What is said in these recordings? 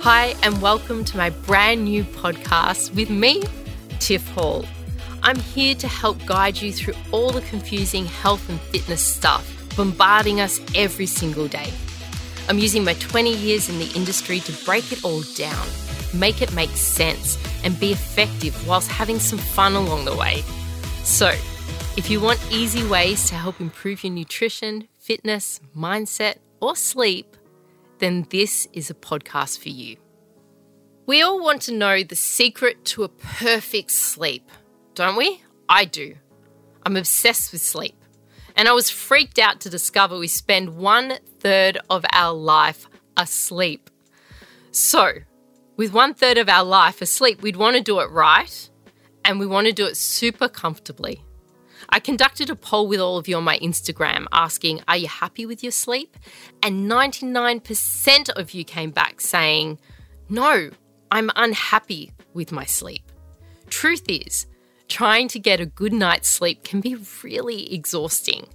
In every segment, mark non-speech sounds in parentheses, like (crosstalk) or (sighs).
Hi, and welcome to my brand new podcast with me, Tiff Hall. I'm here to help guide you through all the confusing health and fitness stuff bombarding us every single day. I'm using my 20 years in the industry to break it all down, make it make sense, and be effective whilst having some fun along the way. So, if you want easy ways to help improve your nutrition, fitness, mindset, or sleep, then this is a podcast for you. We all want to know the secret to a perfect sleep, don't we? I do. I'm obsessed with sleep. And I was freaked out to discover we spend one third of our life asleep. So, with one third of our life asleep, we'd want to do it right and we want to do it super comfortably. I conducted a poll with all of you on my Instagram asking, Are you happy with your sleep? And 99% of you came back saying, No, I'm unhappy with my sleep. Truth is, trying to get a good night's sleep can be really exhausting.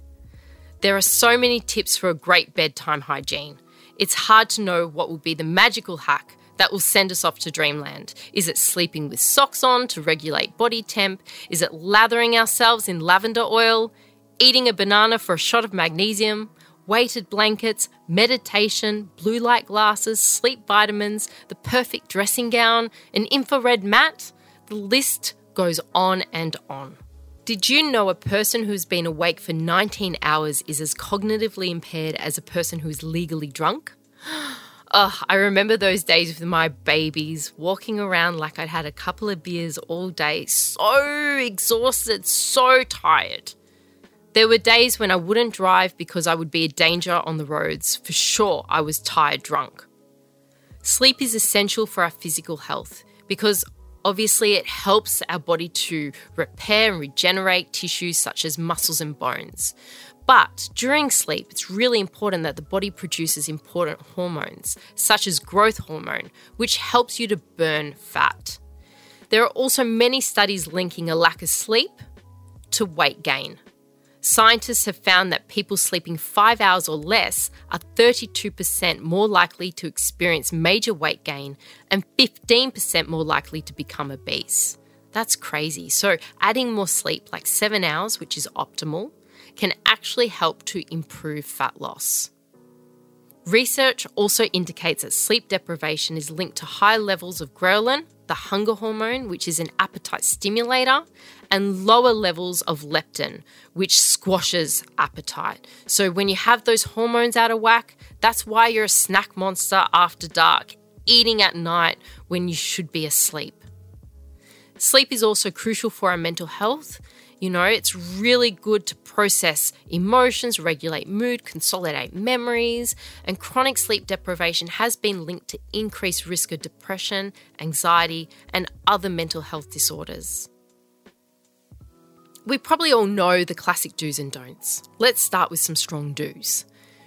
There are so many tips for a great bedtime hygiene. It's hard to know what will be the magical hack that will send us off to dreamland? Is it sleeping with socks on to regulate body temp? Is it lathering ourselves in lavender oil? Eating a banana for a shot of magnesium? Weighted blankets, meditation, blue light glasses, sleep vitamins, the perfect dressing gown, an infrared mat? The list goes on and on. Did you know a person who's been awake for 19 hours is as cognitively impaired as a person who is legally drunk? (gasps) Oh, I remember those days with my babies, walking around like I'd had a couple of beers all day, so exhausted, so tired. There were days when I wouldn't drive because I would be a danger on the roads. For sure, I was tired drunk. Sleep is essential for our physical health because obviously it helps our body to repair and regenerate tissues such as muscles and bones. But during sleep, it's really important that the body produces important hormones, such as growth hormone, which helps you to burn fat. There are also many studies linking a lack of sleep to weight gain. Scientists have found that people sleeping five hours or less are 32% more likely to experience major weight gain and 15% more likely to become obese. That's crazy. So, adding more sleep, like seven hours, which is optimal, can actually help to improve fat loss. Research also indicates that sleep deprivation is linked to high levels of ghrelin, the hunger hormone, which is an appetite stimulator, and lower levels of leptin, which squashes appetite. So, when you have those hormones out of whack, that's why you're a snack monster after dark, eating at night when you should be asleep. Sleep is also crucial for our mental health you know, it's really good to process emotions, regulate mood, consolidate memories, and chronic sleep deprivation has been linked to increased risk of depression, anxiety, and other mental health disorders. We probably all know the classic do's and don'ts. Let's start with some strong do's.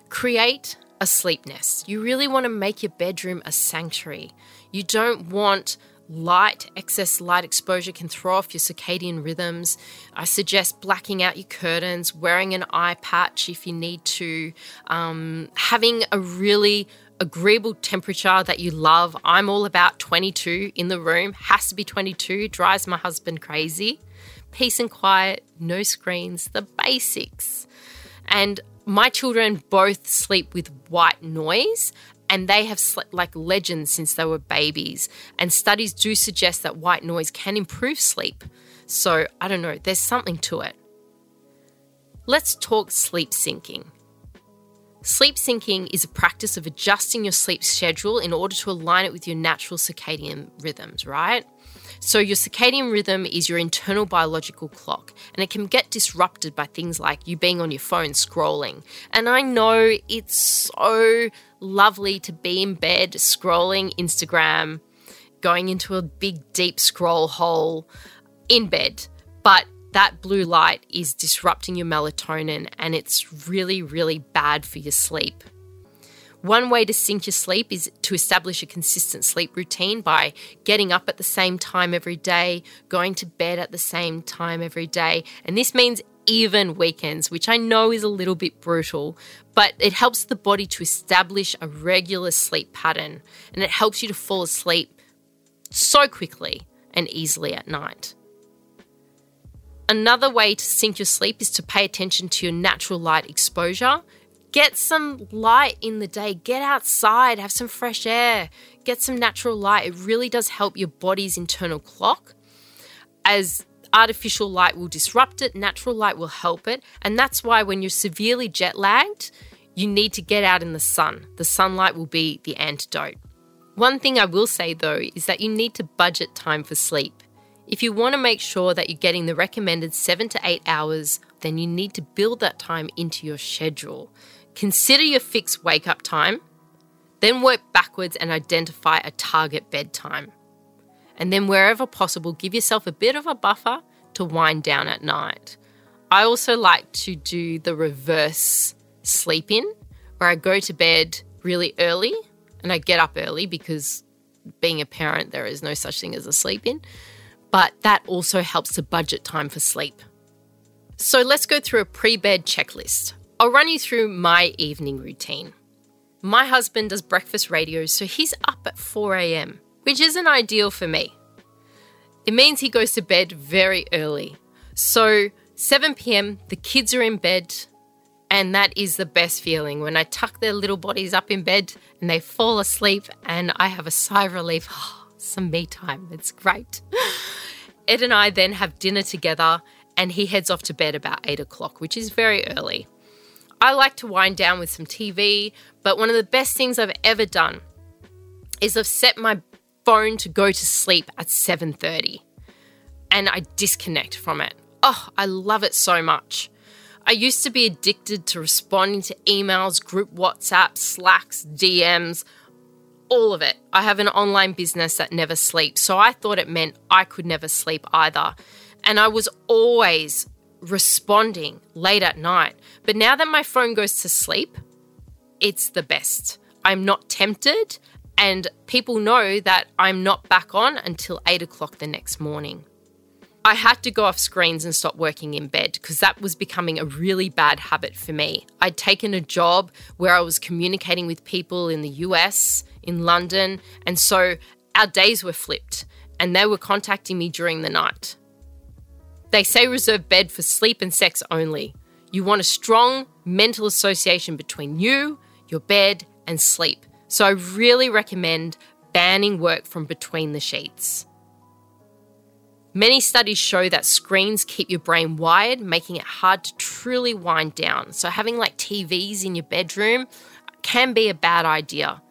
Create a sleep nest. You really want to make your bedroom a sanctuary. You don't want light, excess light exposure can throw off your circadian rhythms. I suggest blacking out your curtains, wearing an eye patch if you need to, um, having a really agreeable temperature that you love. I'm all about 22 in the room, has to be 22, drives my husband crazy. Peace and quiet, no screens, the basics. And my children both sleep with white noise and they have slept like legends since they were babies. And studies do suggest that white noise can improve sleep. So I don't know, there's something to it. Let's talk sleep syncing. Sleep syncing is a practice of adjusting your sleep schedule in order to align it with your natural circadian rhythms, right? So, your circadian rhythm is your internal biological clock, and it can get disrupted by things like you being on your phone scrolling. And I know it's so lovely to be in bed scrolling Instagram, going into a big, deep scroll hole in bed, but that blue light is disrupting your melatonin and it's really, really bad for your sleep. One way to sync your sleep is to establish a consistent sleep routine by getting up at the same time every day, going to bed at the same time every day. And this means even weekends, which I know is a little bit brutal, but it helps the body to establish a regular sleep pattern and it helps you to fall asleep so quickly and easily at night. Another way to sync your sleep is to pay attention to your natural light exposure. Get some light in the day, get outside, have some fresh air, get some natural light. It really does help your body's internal clock. As artificial light will disrupt it, natural light will help it. And that's why when you're severely jet lagged, you need to get out in the sun. The sunlight will be the antidote. One thing I will say though is that you need to budget time for sleep. If you want to make sure that you're getting the recommended seven to eight hours, then you need to build that time into your schedule. Consider your fixed wake up time, then work backwards and identify a target bedtime. And then, wherever possible, give yourself a bit of a buffer to wind down at night. I also like to do the reverse sleep in, where I go to bed really early and I get up early because being a parent, there is no such thing as a sleep in but that also helps to budget time for sleep. So let's go through a pre bed checklist. I'll run you through my evening routine. My husband does breakfast radio, so he's up at 4 a.m., which isn't ideal for me. It means he goes to bed very early. So, 7 p.m., the kids are in bed, and that is the best feeling when I tuck their little bodies up in bed and they fall asleep, and I have a sigh of relief. (sighs) some me time. It's great. (sighs) Ed and I then have dinner together, and he heads off to bed about eight o'clock, which is very early. I like to wind down with some TV, but one of the best things I've ever done is I've set my phone to go to sleep at 7:30 and I disconnect from it. Oh, I love it so much. I used to be addicted to responding to emails, group WhatsApp, Slacks, DMs, all of it. I have an online business that never sleeps. So I thought it meant I could never sleep either. And I was always responding late at night. But now that my phone goes to sleep, it's the best. I'm not tempted, and people know that I'm not back on until eight o'clock the next morning. I had to go off screens and stop working in bed because that was becoming a really bad habit for me. I'd taken a job where I was communicating with people in the US, in London, and so our days were flipped and they were contacting me during the night. They say reserve bed for sleep and sex only. You want a strong mental association between you, your bed, and sleep. So I really recommend banning work from between the sheets. Many studies show that screens keep your brain wired, making it hard to truly wind down. So, having like TVs in your bedroom can be a bad idea.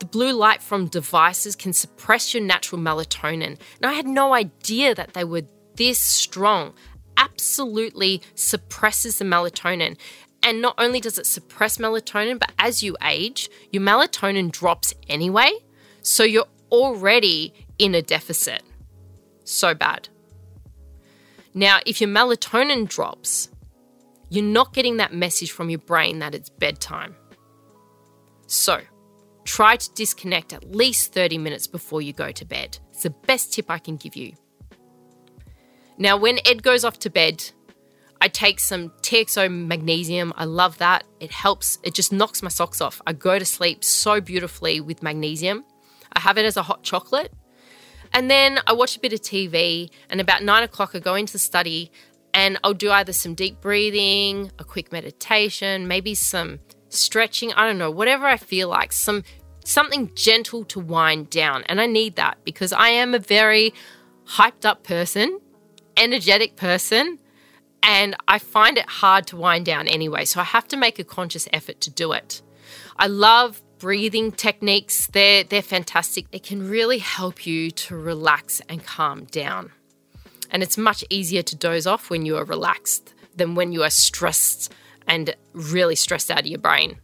The blue light from devices can suppress your natural melatonin. And I had no idea that they were this strong. Absolutely suppresses the melatonin. And not only does it suppress melatonin, but as you age, your melatonin drops anyway. So you're already in a deficit so bad. Now, if your melatonin drops, you're not getting that message from your brain that it's bedtime. So, try to disconnect at least 30 minutes before you go to bed. It's the best tip I can give you. Now, when Ed goes off to bed, I take some TXO magnesium. I love that. It helps, it just knocks my socks off. I go to sleep so beautifully with magnesium. I have it as a hot chocolate and then I watch a bit of TV, and about nine o'clock, I go into the study and I'll do either some deep breathing, a quick meditation, maybe some stretching, I don't know, whatever I feel like, some something gentle to wind down. And I need that because I am a very hyped up person, energetic person, and I find it hard to wind down anyway. So I have to make a conscious effort to do it. I love breathing techniques, they're, they're fantastic. They can really help you to relax and calm down. And it's much easier to doze off when you are relaxed than when you are stressed and really stressed out of your brain.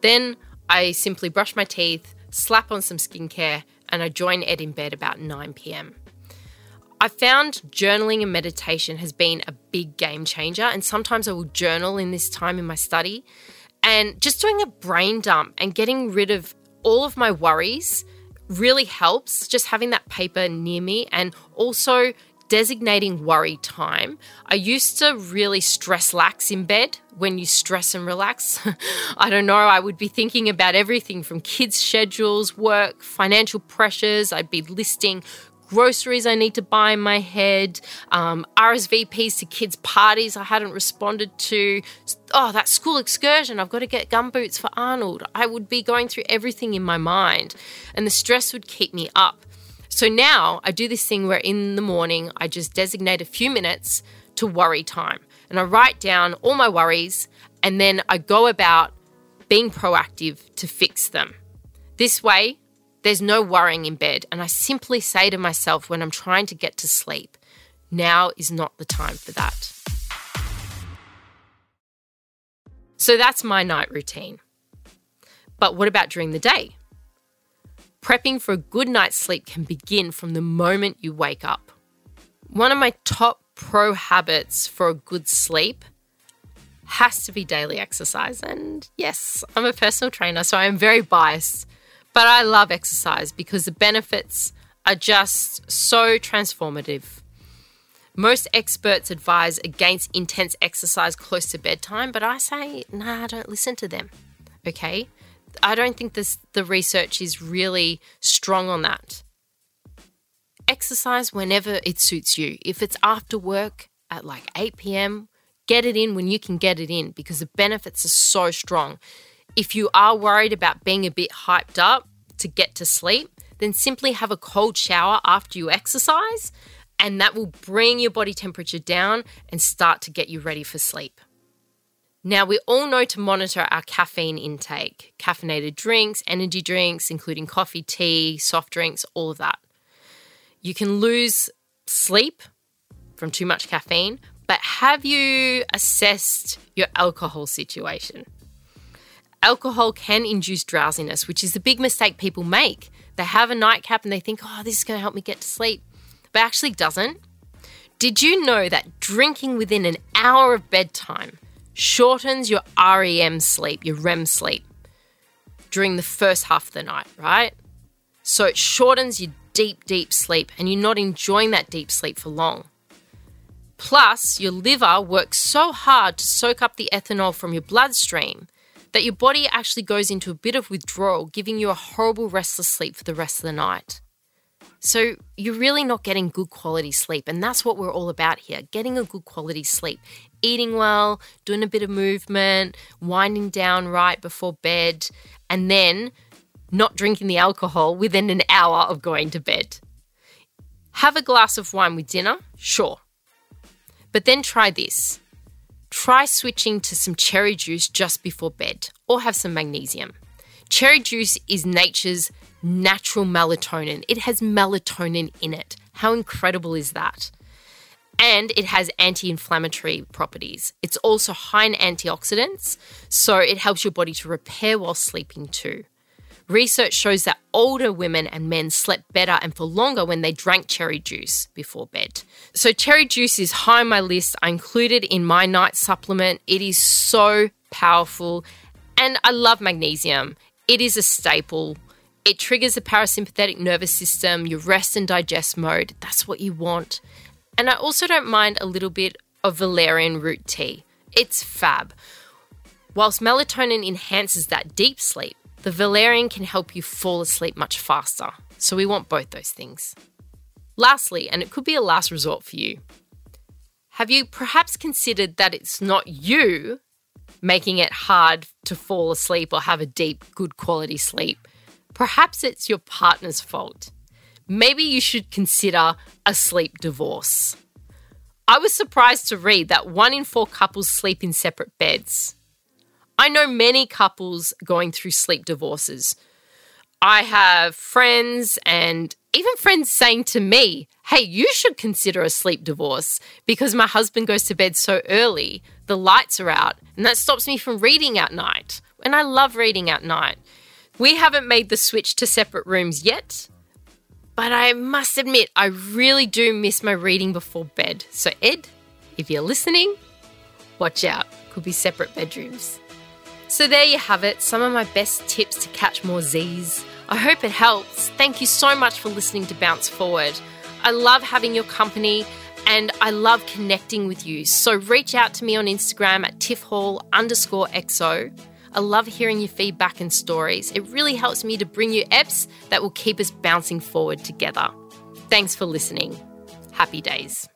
Then I simply brush my teeth, slap on some skincare, and I join Ed in bed about 9 pm. I found journaling and meditation has been a big game changer, and sometimes I will journal in this time in my study. And just doing a brain dump and getting rid of all of my worries really helps. Just having that paper near me and also designating worry time. I used to really stress lax in bed. When you stress and relax, (laughs) I don't know, I would be thinking about everything from kids' schedules, work, financial pressures. I'd be listing groceries I need to buy in my head, um, RSVPs to kids' parties I hadn't responded to. Oh, that school excursion, I've got to get gumboots for Arnold. I would be going through everything in my mind, and the stress would keep me up. So now I do this thing where in the morning I just designate a few minutes to worry time, and I write down all my worries, and then I go about being proactive to fix them. This way, there's no worrying in bed, and I simply say to myself when I'm trying to get to sleep, now is not the time for that. So that's my night routine. But what about during the day? Prepping for a good night's sleep can begin from the moment you wake up. One of my top pro habits for a good sleep has to be daily exercise. And yes, I'm a personal trainer, so I am very biased but I love exercise because the benefits are just so transformative. Most experts advise against intense exercise close to bedtime, but I say, nah, don't listen to them. Okay? I don't think this, the research is really strong on that. Exercise whenever it suits you. If it's after work at like 8 p.m., get it in when you can get it in because the benefits are so strong. If you are worried about being a bit hyped up to get to sleep, then simply have a cold shower after you exercise, and that will bring your body temperature down and start to get you ready for sleep. Now, we all know to monitor our caffeine intake caffeinated drinks, energy drinks, including coffee, tea, soft drinks, all of that. You can lose sleep from too much caffeine, but have you assessed your alcohol situation? Alcohol can induce drowsiness, which is the big mistake people make. They have a nightcap and they think, oh, this is going to help me get to sleep, but actually doesn't. Did you know that drinking within an hour of bedtime shortens your REM sleep, your REM sleep, during the first half of the night, right? So it shortens your deep, deep sleep, and you're not enjoying that deep sleep for long. Plus, your liver works so hard to soak up the ethanol from your bloodstream that your body actually goes into a bit of withdrawal, giving you a horrible restless sleep for the rest of the night. So you're really not getting good quality sleep. And that's what we're all about here getting a good quality sleep, eating well, doing a bit of movement, winding down right before bed, and then not drinking the alcohol within an hour of going to bed. Have a glass of wine with dinner? Sure. But then try this try switching to some cherry juice just before bed or have some magnesium. Cherry juice is nature's natural melatonin. It has melatonin in it. How incredible is that? And it has anti inflammatory properties. It's also high in antioxidants, so it helps your body to repair while sleeping too. Research shows that older women and men slept better and for longer when they drank cherry juice before bed. So, cherry juice is high on my list. I included in my night supplement. It is so powerful. And I love magnesium, it is a staple. It triggers the parasympathetic nervous system, your rest and digest mode. That's what you want. And I also don't mind a little bit of valerian root tea. It's fab. Whilst melatonin enhances that deep sleep, the valerian can help you fall asleep much faster. So we want both those things. Lastly, and it could be a last resort for you, have you perhaps considered that it's not you making it hard to fall asleep or have a deep, good quality sleep? Perhaps it's your partner's fault. Maybe you should consider a sleep divorce. I was surprised to read that one in four couples sleep in separate beds. I know many couples going through sleep divorces. I have friends and even friends saying to me, hey, you should consider a sleep divorce because my husband goes to bed so early, the lights are out, and that stops me from reading at night. And I love reading at night. We haven't made the switch to separate rooms yet, but I must admit, I really do miss my reading before bed. So, Ed, if you're listening, watch out. Could be separate bedrooms. So, there you have it some of my best tips to catch more Z's. I hope it helps. Thank you so much for listening to Bounce Forward. I love having your company and I love connecting with you. So reach out to me on Instagram at tiffhall underscore XO. I love hearing your feedback and stories. It really helps me to bring you EPs that will keep us bouncing forward together. Thanks for listening. Happy days.